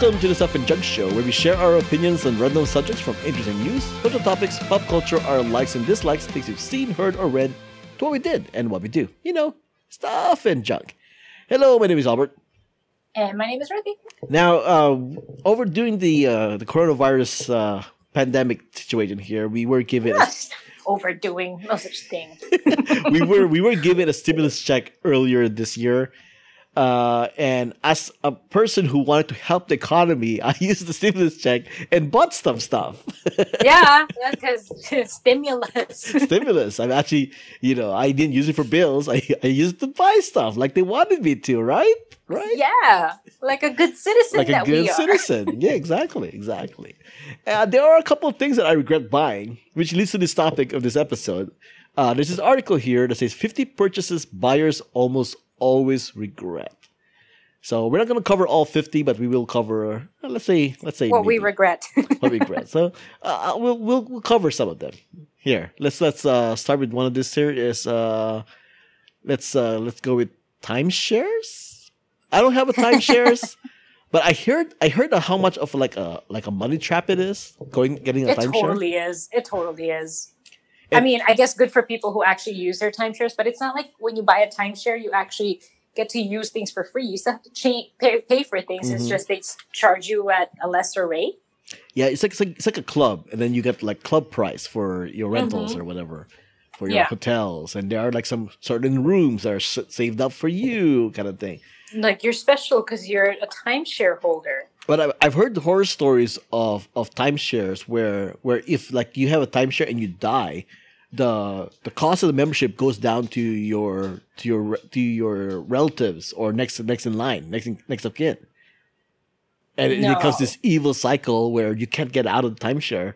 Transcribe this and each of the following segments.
Welcome to the Stuff and Junk Show, where we share our opinions on random subjects from interesting news, social topics, pop culture, our likes and dislikes, things we've seen, heard, or read, to what we did and what we do. You know, stuff and junk. Hello, my name is Albert. And my name is Ruthy. Now, uh, over during the uh, the coronavirus uh, pandemic situation here, we were given a, Overdoing no such thing. we were we were given a stimulus check earlier this year. Uh, and as a person who wanted to help the economy, I used the stimulus check and bought some stuff. yeah, because stimulus. stimulus. I'm actually, you know, I didn't use it for bills. I, I used it to buy stuff like they wanted me to, right? Right? Yeah, like a good citizen. Like a good citizen. Yeah, exactly, exactly. Uh, there are a couple of things that I regret buying, which leads to this topic of this episode. Uh, there's this article here that says 50 purchases buyers almost always regret. So we're not going to cover all 50, but we will cover, uh, let's say, let's say What we regret. what we regret. So uh, we'll, we'll we'll cover some of them here. Let's let's uh, start with one of this here is uh, let's uh, let's go with timeshares. I don't have a timeshares, but I heard I heard how much of like a like a money trap it is going getting a timeshare. it timeshare. totally is. It totally is. I mean, I guess good for people who actually use their timeshares, but it's not like when you buy a timeshare, you actually get to use things for free. You still have to cha- pay, pay for things. It's Mhm. just they charge you at a lesser rate. Yeah, it's like, it's like it's like a club, and then you get like club price for your rentals or whatever for your Yeah. hotels, and there are like some certain rooms that are s- saved up for you, kind of thing. Like you're special because you're a timeshare holder. But I've, I've heard horror stories of of timeshares where where if like you have a timeshare and you die, the the cost of the membership goes down to your to your to your relatives or next next in line, next in, next of kin. And it becomes this evil cycle where you can't get out of the timeshare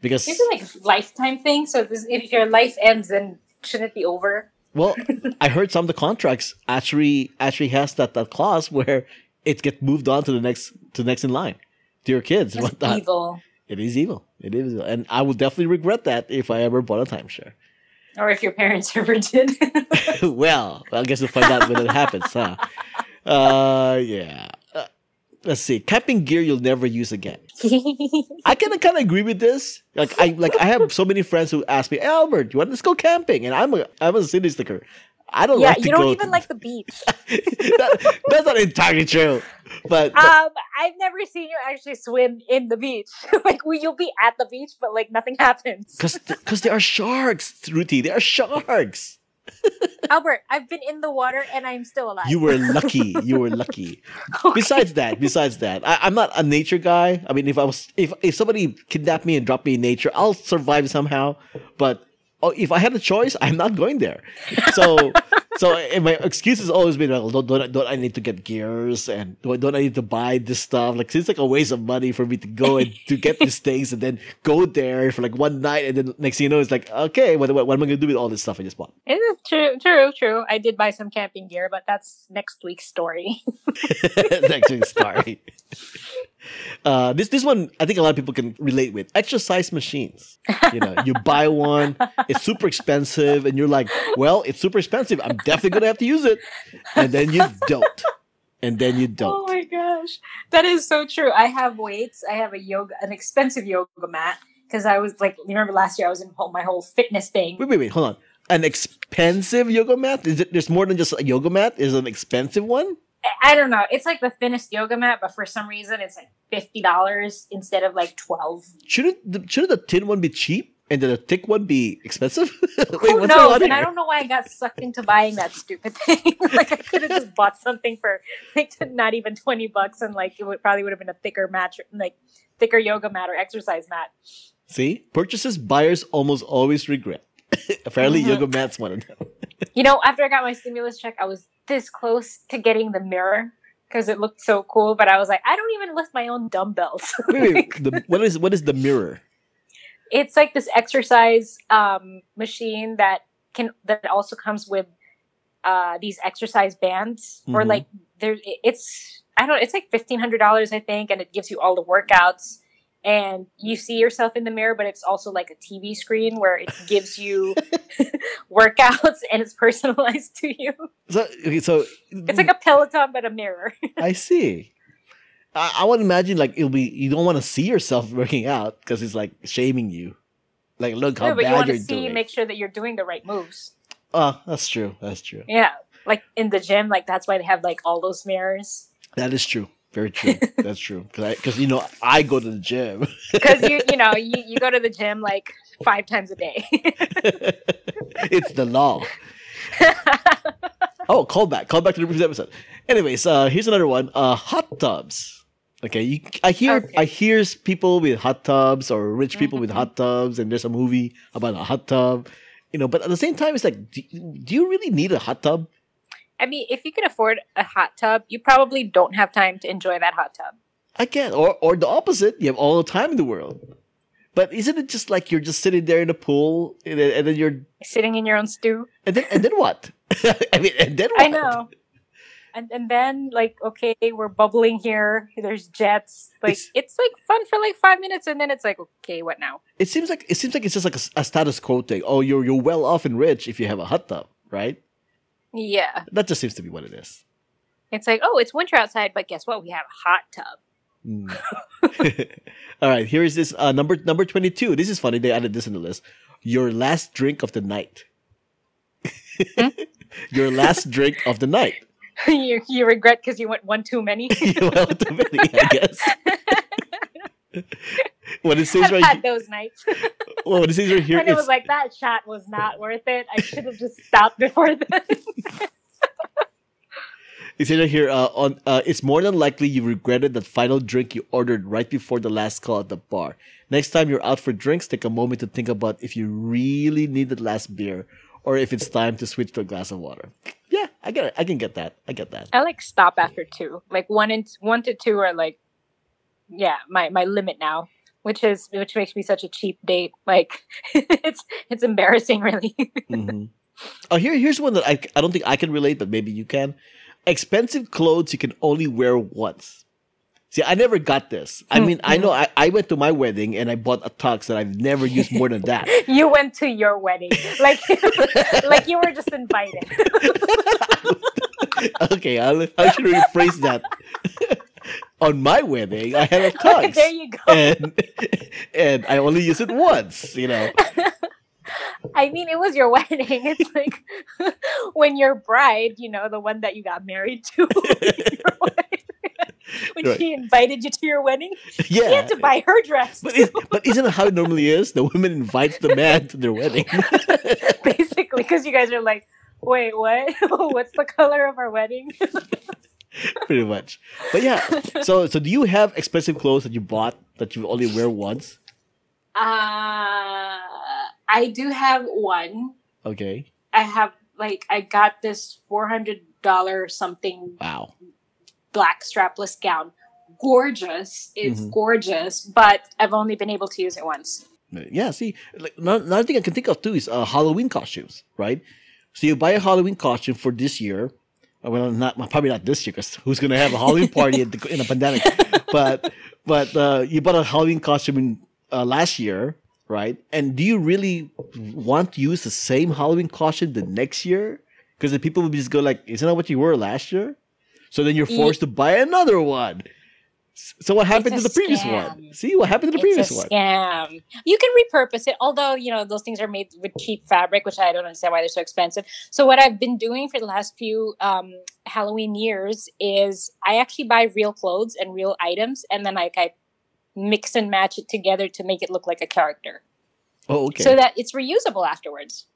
because Is it like a lifetime thing? So this, if your life ends, then shouldn't it be over? well, I heard some of the contracts actually actually has that that clause where it gets moved on to the next to the next in line to your kids and That's whatnot. evil. It is evil. It is, evil. and I would definitely regret that if I ever bought a timeshare. Or if your parents ever did. well, I guess we'll find out when it happens, huh? Uh, yeah. Uh, let's see. Camping gear you'll never use again. I kind of kind of agree with this. Like I like I have so many friends who ask me, Albert, you want let's go camping? And I'm a I'm a city sticker. I don't yeah, like to you don't even like the beach. that, that's not entirely true. But, but Um, I've never seen you actually swim in the beach. like, we, you'll be at the beach, but like nothing happens. because because there are sharks, Ruthy. There are sharks. Albert, I've been in the water and I'm still alive. You were lucky. You were lucky. besides that, besides that, I, I'm not a nature guy. I mean, if I was, if if somebody kidnapped me and dropped me in nature, I'll survive somehow. But oh, if I had a choice, I'm not going there. So, so my excuse has always been, well, don't, don't, don't I need to get gears and don't, don't I need to buy this stuff? Like, it's like a waste of money for me to go and to get these things and then go there for like one night and then next thing you know, it's like, okay, what, what, what am I going to do with all this stuff I just bought? Is it true? True, true. I did buy some camping gear, but that's next week's story. next week's story. Uh, this this one I think a lot of people can relate with exercise machines. You know, you buy one, it's super expensive, and you're like, "Well, it's super expensive. I'm definitely gonna have to use it," and then you don't, and then you don't. Oh my gosh, that is so true. I have weights. I have a yoga, an expensive yoga mat because I was like, you remember last year I was in my whole fitness thing. Wait, wait, wait, hold on. An expensive yoga mat? Is it? There's more than just a yoga mat. Is it an expensive one? I- don't know. It's like the thinnest yoga mat, but for some reason it's like fifty dollars instead of like twelve. Shouldn't the, shouldn't the thin one be cheap and then the thick one be expensive? wait, Who what's knows? And I don't know why I got sucked into buying that stupid thing. like I could have just bought something for like not even twenty bucks, and like it would probably would have been a thicker mat, like thicker yoga mat or exercise mat. See, purchases buyers almost always regret. Apparently, Mhm. yoga mats one of them. You know, after I got my stimulus check, I was this close to getting the mirror because it looked so cool. But I was like, I don't even lift my own dumbbells. Wait, wait, the, what is what is the mirror? it's like this exercise um, machine that can that also comes with uh, these exercise bands or Mhm. like there it's I don't it's like fifteen hundred dollars I think and it gives you all the workouts and you see yourself in the mirror but it's also like a TV screen where it gives you workouts and it's personalized to you. So, okay, so It's like a Peloton but a mirror. I see. I, I would imagine like it'll be you don't want to see yourself working out because it's like shaming you. Like, look how No, but you bad want you're to see, doing. make sure that you're doing the right moves. Oh, that's true. That's true. Yeah, like in the gym, like that's why they have like all those mirrors. That is true. Very true. That's true. Because you know I go to the gym. Because you you know you, you go to the gym like five times a day. it's the law. Oh, call back. Call back to the previous episode. Anyways, uh, here's another one. Uh, hot tubs. Okay, you, I hear Okay. I hear people with hot tubs or rich people with Mhm. hot tubs, and there's a movie about a hot tub. You know, but at the same time, it's like, do, do you really need a hot tub? I mean, if you can afford a hot tub, you probably don't have time to enjoy that hot tub. I can't. Or or the opposite. You have all the time in the world. But isn't it just like you're just sitting there in the pool, and then, and then you're Sitting in your own stew. and then and then what? I mean, and then what? I know. And and then like okay, we're bubbling here. There's jets. Like It's- it's, like fun for like five minutes, and then it's like okay, what now? It seems like it seems like it's just like a, a status quo thing. Oh, you're you're well off and rich if you have a hot tub, right? Yeah, That just seems to be what it is. it's like oh, it's winter outside, but guess what? We have a hot tub. Mm. All right, here is this uh, number number twenty two. This is funny. They added this in the list. Your last drink of the night. Hmm? Your last drink of the night. you you regret because you went one too many. well, too many, I guess. What it says I've right, had those nights well, what it says right here, when it was like that shot was not worth it. I should have just stopped before then. it says right here, uh, on, uh, it's more than likely you regretted that final drink you ordered right before the last call at the bar. Next time you're out for drinks, take a moment to think about if you really need the last beer or if it's time to switch to a glass of water. Yeah, I get it. I can get that. I get that. I like stop after two. Like one and one to two are like, yeah, my my limit now. Which is which makes me such a cheap date. Like it's it's embarrassing, really. hmm Oh, here, here's one that I, I don't think I can relate, but maybe you can. Expensive clothes you can only wear once. See, I never got this. I mean, I know I, I went to my wedding and I bought a tux that I've never used more than that. you went to your wedding, like like you were just invited. okay, I'll, I should rephrase that. On my wedding, I had a tux. there you go. and and I only used it once, you know. I mean, it was your wedding. It's like when your bride, you know, the one that you got married to, when Right. she invited you to your wedding, you Yeah. had to buy her dress. But, is, but isn't it how it normally is? The woman invites the man to their wedding. basically because you guys are like wait what what's the color of our wedding Pretty much. But yeah. So so do you have expensive clothes that you bought that you only wear once? uh i do have one Okay. i have like i got this $400 something Wow. black strapless gown gorgeous it's Mhm. gorgeous but i've only been able to use it once Yeah, see, like another thing I can think of too is uh, Halloween costumes, right? So you buy a Halloween costume for this year. Uh, Well, not probably not this year because who's going to have a Halloween party in, the, in a pandemic? But but uh, you bought a Halloween costume in, uh, last year, right? And do you really want to use the same Halloween costume the next year? Because the people will just go like, "Isn't that what you wore last year?" So then you're forced to buy another one. So what happened to the previous one? See what happened to the previous it's a one? scam. You can repurpose it, although you know those things are made with cheap fabric, which I don't understand why they're so expensive. So what I've been doing for the last few um, Halloween years is I actually buy real clothes and real items, and then like I mix and match it together to make it look like a character, Oh, okay. so that it's reusable afterwards.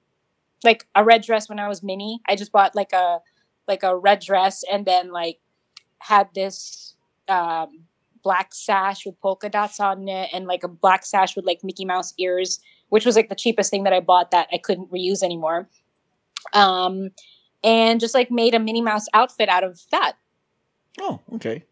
Like a red dress when I was Minnie, I just bought like a like a red dress and then like had this um black sash with polka dots on it and like a black sash with like Mickey Mouse ears, which was like the cheapest thing that I bought that I couldn't reuse anymore. Um, and just like made a Minnie Mouse outfit out of that. oh, okay.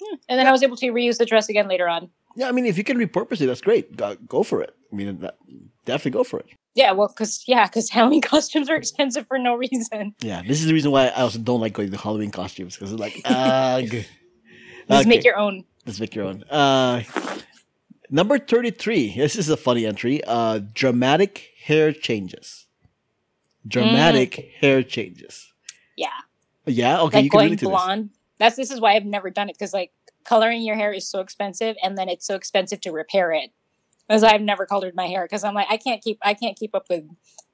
Yeah. And then I was able to reuse the dress again later on. Yeah, I mean, if you can repurpose it, that's great. Go, go for it. I mean, that, definitely go for it. Yeah, well, because yeah, because Halloween costumes are expensive for no reason. Yeah, this is the reason why I also don't like going to Halloween costumes because it's like, ugh. Just Okay. make your own. Let's make your own. Uh, number thirty-three. This is a funny entry. Uh, dramatic hair changes. Dramatic hair changes. Yeah, Yeah. Okay, like you can going relate to this. blonde. That's this is why I've never done it because like coloring your hair is so expensive, and then it's so expensive to repair it. Because I've never colored my hair because I'm like I can't keep I can't keep up with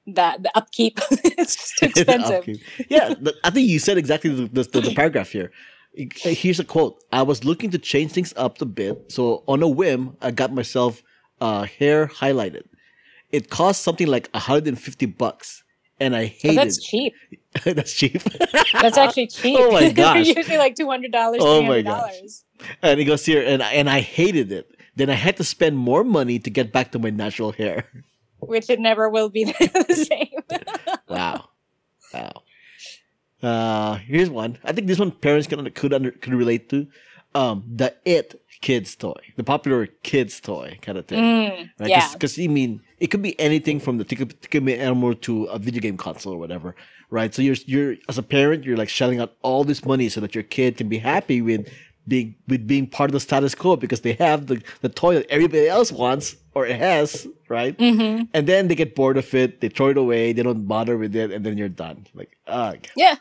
that the upkeep. it's just too expensive. Yeah, I think you said exactly the, the, the, the paragraph here. Here's a quote: "I was looking to change things up a bit, so on a whim, I got myself uh, hair highlighted. It cost something like 150 bucks, and I hated. that's it. cheap. that's cheap. That's actually cheap. Oh my gosh. They're usually like two hundred dollars, Oh my gosh. and he goes here, and I- and I hated it. Then I had to spend more money to get back to my natural hair. Which it never will be the same. Wow, wow. Uh, here's one. I think this one parents can could under, could relate to. Um, the It kids toy, the popular kids toy kind of thing. Mm, Right? yeah. Because you mean it could be anything from the Ticket Ticket Animal to a video game console or whatever, right? So you're you're as a parent, you're like shelling out all this money so that your kid can be happy with being with being part of the status quo because they have the the toy that everybody else wants or it has, right? hmm And then they get bored of it, they throw it away, they don't bother with it, and then you're done. Like, ugh. Yeah.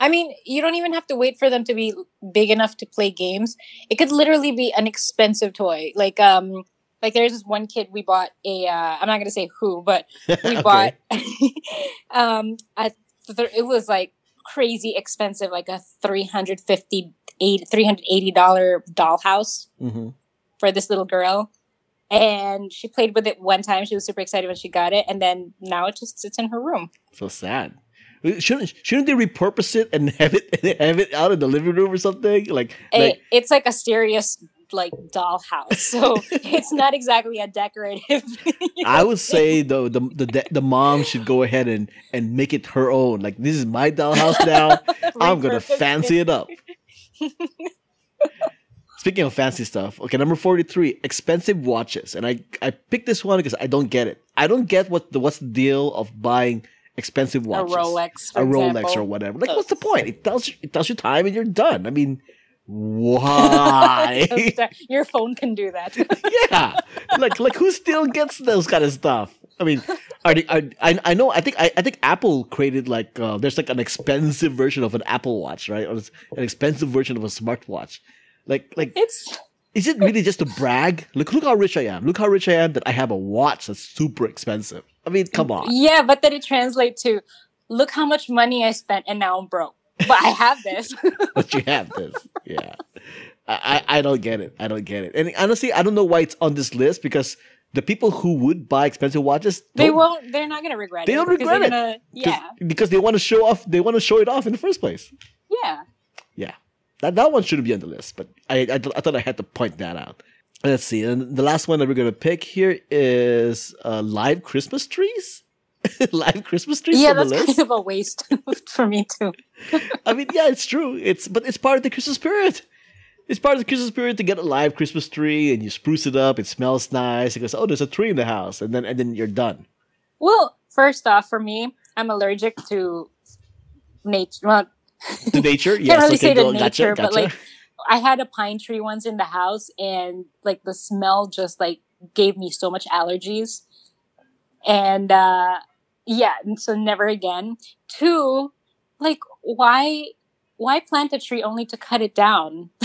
I mean, you don't even have to wait for them to be big enough to play games. It could literally be an expensive toy. Like um like there's this one kid we bought a uh, I'm not going to say who, but we Okay. bought um a th- it was like crazy expensive like a 350 eight- 380 dollar dollhouse Mhm. for this little girl. And she played with it one time. She was super excited when she got it, and then now it just sits in her room. So sad. Shouldn't shouldn't they repurpose it and have it have it out in the living room or something? Like, like it's like a serious like dollhouse so it's not exactly a decorative I would say though the the the mom should go ahead and and make it her own. Like this is my dollhouse now. I'm gonna fancy it up. Speaking of fancy stuff, okay, number forty three, expensive watches, and I I picked this one because I don't get it. I don't get what the what's the deal of buying expensive watches, a rolex a Rolex example. or whatever. Like, what's the point? It tells you it tells you time and you're done. I mean, why? your phone can do that yeah, like like who still gets those kind of stuff? I mean, are, they, are I I know I think I, I think Apple created like uh, there's like an expensive version of an Apple Watch, right? Or an expensive version of a smartwatch. Like like it's is it really just to brag? Look look how rich I am. Look how rich I am that I have a watch that's super expensive. I mean, come on. yeah but then it translates to look how much money i spent and now i'm broke but i have this but you have this. Yeah. I, I I don't get it. I don't get it. And honestly, I don't know why it's on this list because the people who would buy expensive watches they won't they're not gonna regret They it they don't regret it. gonna- yeah because they want to show off. They want to show it off in the first place. Yeah, that that one shouldn't be on the list, but I I, th- I thought I had to point that out. Let's see, and the last one that we're gonna pick here is uh, live Christmas trees. live Christmas trees yeah on the that's list. kind of a waste for me too I mean, yeah, it's true. It's but it's part of the Christmas spirit. It's part of the Christmas spirit to get a live Christmas tree and you spruce it up. It smells nice. It goes, oh, there's a tree in the house, and then and then you're done. well first off for me i'm allergic to nature well To nature, yes. can't really okay, say to go- gotcha, nature, but like I had a pine tree once in the house, and like the smell just like gave me so much allergies, and uh yeah, and so never again. Two, like why why plant a tree only to cut it down?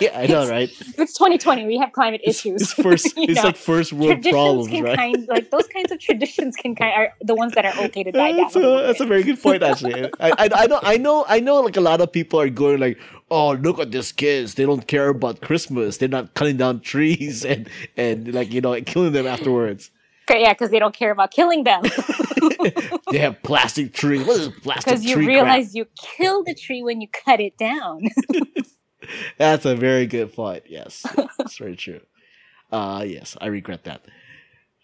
yeah, I know, right? It's 2020. We have climate It's, issues. it's first. it's know? like first world problems, right? kind like those kinds of traditions can kind are the ones that are okay to die down. That's a a, that's a very good point, actually. I, I, I know, I know, I know. Like a lot of people are going, like, "Oh, look at these kids! They don't care about Christmas. They're not cutting down trees and and like you know killing them afterwards. Okay, yeah, because they don't care about killing them. they have plastic trees. What is plastic Because you tree realize you kill the tree when you cut it down. That's a very good point. Yes, that's very true. Uh yes, I regret that.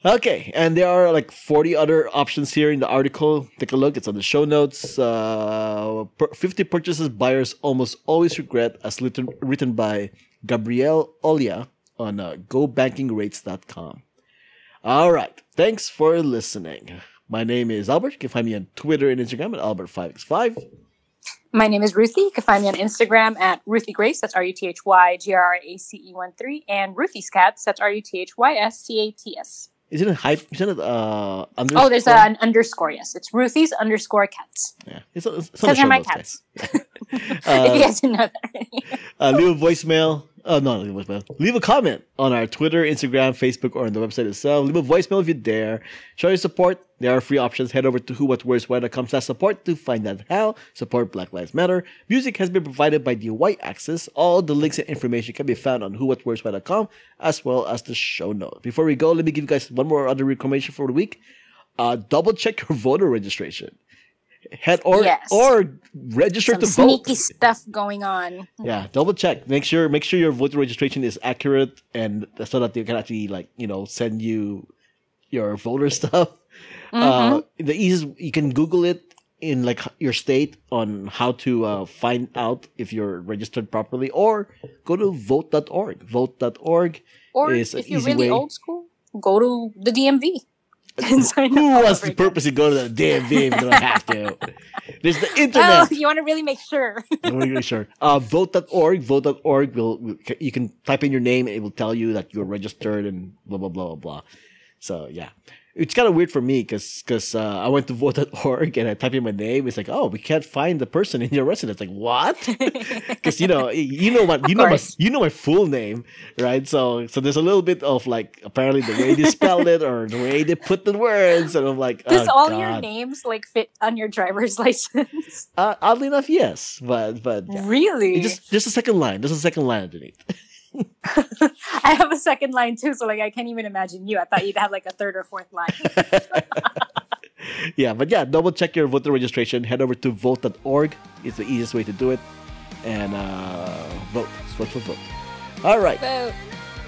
Okay, and there are like 40 other options here in the article. Take a look, it's on the show notes. Uh, 50 purchases buyers almost always regret, as written, written by Gabrielle Olya on uh, gobankingrates.com. All right, thanks for listening. My name is Albert. You can find me on Twitter and Instagram at Albert5x5. My name is Ruthy. You can find me on Instagram at Ruthy Grace. That's R U T H Y G R A C E 1 3. And Ruthy's Cats. That's R U T H Y S C A T S. Isn't it hype? Isn't it uh, underscore? Oh, there's an underscore. Yes. It's Ruthy's underscore cats. Yeah, it's, it's, it's on the Because show they're my cats. if you guys didn't know that. uh, leave a voicemail. Oh no, leave a voicemail. Leave a comment on our Twitter, Instagram, Facebook, or on the website itself. Leave a voicemail if you dare. Show your support. There are free options. Head over to who, what, where's, why.com slash support to find out how. Support Black Lives Matter. Music has been provided by the White Axis. All the links and information can be found on who, what, where's, why.com as well as the show notes. Before we go, let me give you guys one more other recommendation for the week. Uh, double check your voter registration. Head or Yes. or register Some to vote. sneaky stuff going on. Yeah, double check. Make sure make sure your voter registration is accurate and so that they can actually like you know send you your voter stuff. Uh, the easiest you can Google it in like your state on how to uh, find out if you're registered properly, or go to vote.org. Vote.org. Or is an if you're really way. old school, go to the DMV. and sign Who wants to purposely go to the DMV if they don't have to? There's the internet. Oh, you want to really make sure. I'm not really sure. Uh, vote.org, vote.org will, will, you can type in your name and it will tell you that you're registered and blah, blah, blah, blah, blah. So, yeah. It's kind of weird for me because cause, uh, I went to vote.org and I type in my name. It's like, oh, we can't find the person in your residence. Like, what? Because, you know, you know what, you know my, you know my full name, right? So, so there's a little bit of like, apparently the way they spelled it or the way they put the words. And I'm like, Does oh, all your names like fit on your driver's license? Uh, oddly enough, yes. But, but, yeah. Really? It just just a second line. Just a second line underneath. I have a second line too, so like I can't even imagine you. I thought you'd have like a third or fourth line. yeah, but yeah, double check your voter registration. Head over to vote.org. It's the easiest way to do it. And uh, vote. Vote for vote. All right. Vote.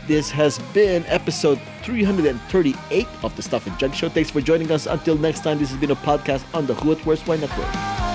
This has been episode 338 of the Stuff and Junk Show. Thanks for joining us. Until next time, this has been a podcast on the Who What Where's Why Network.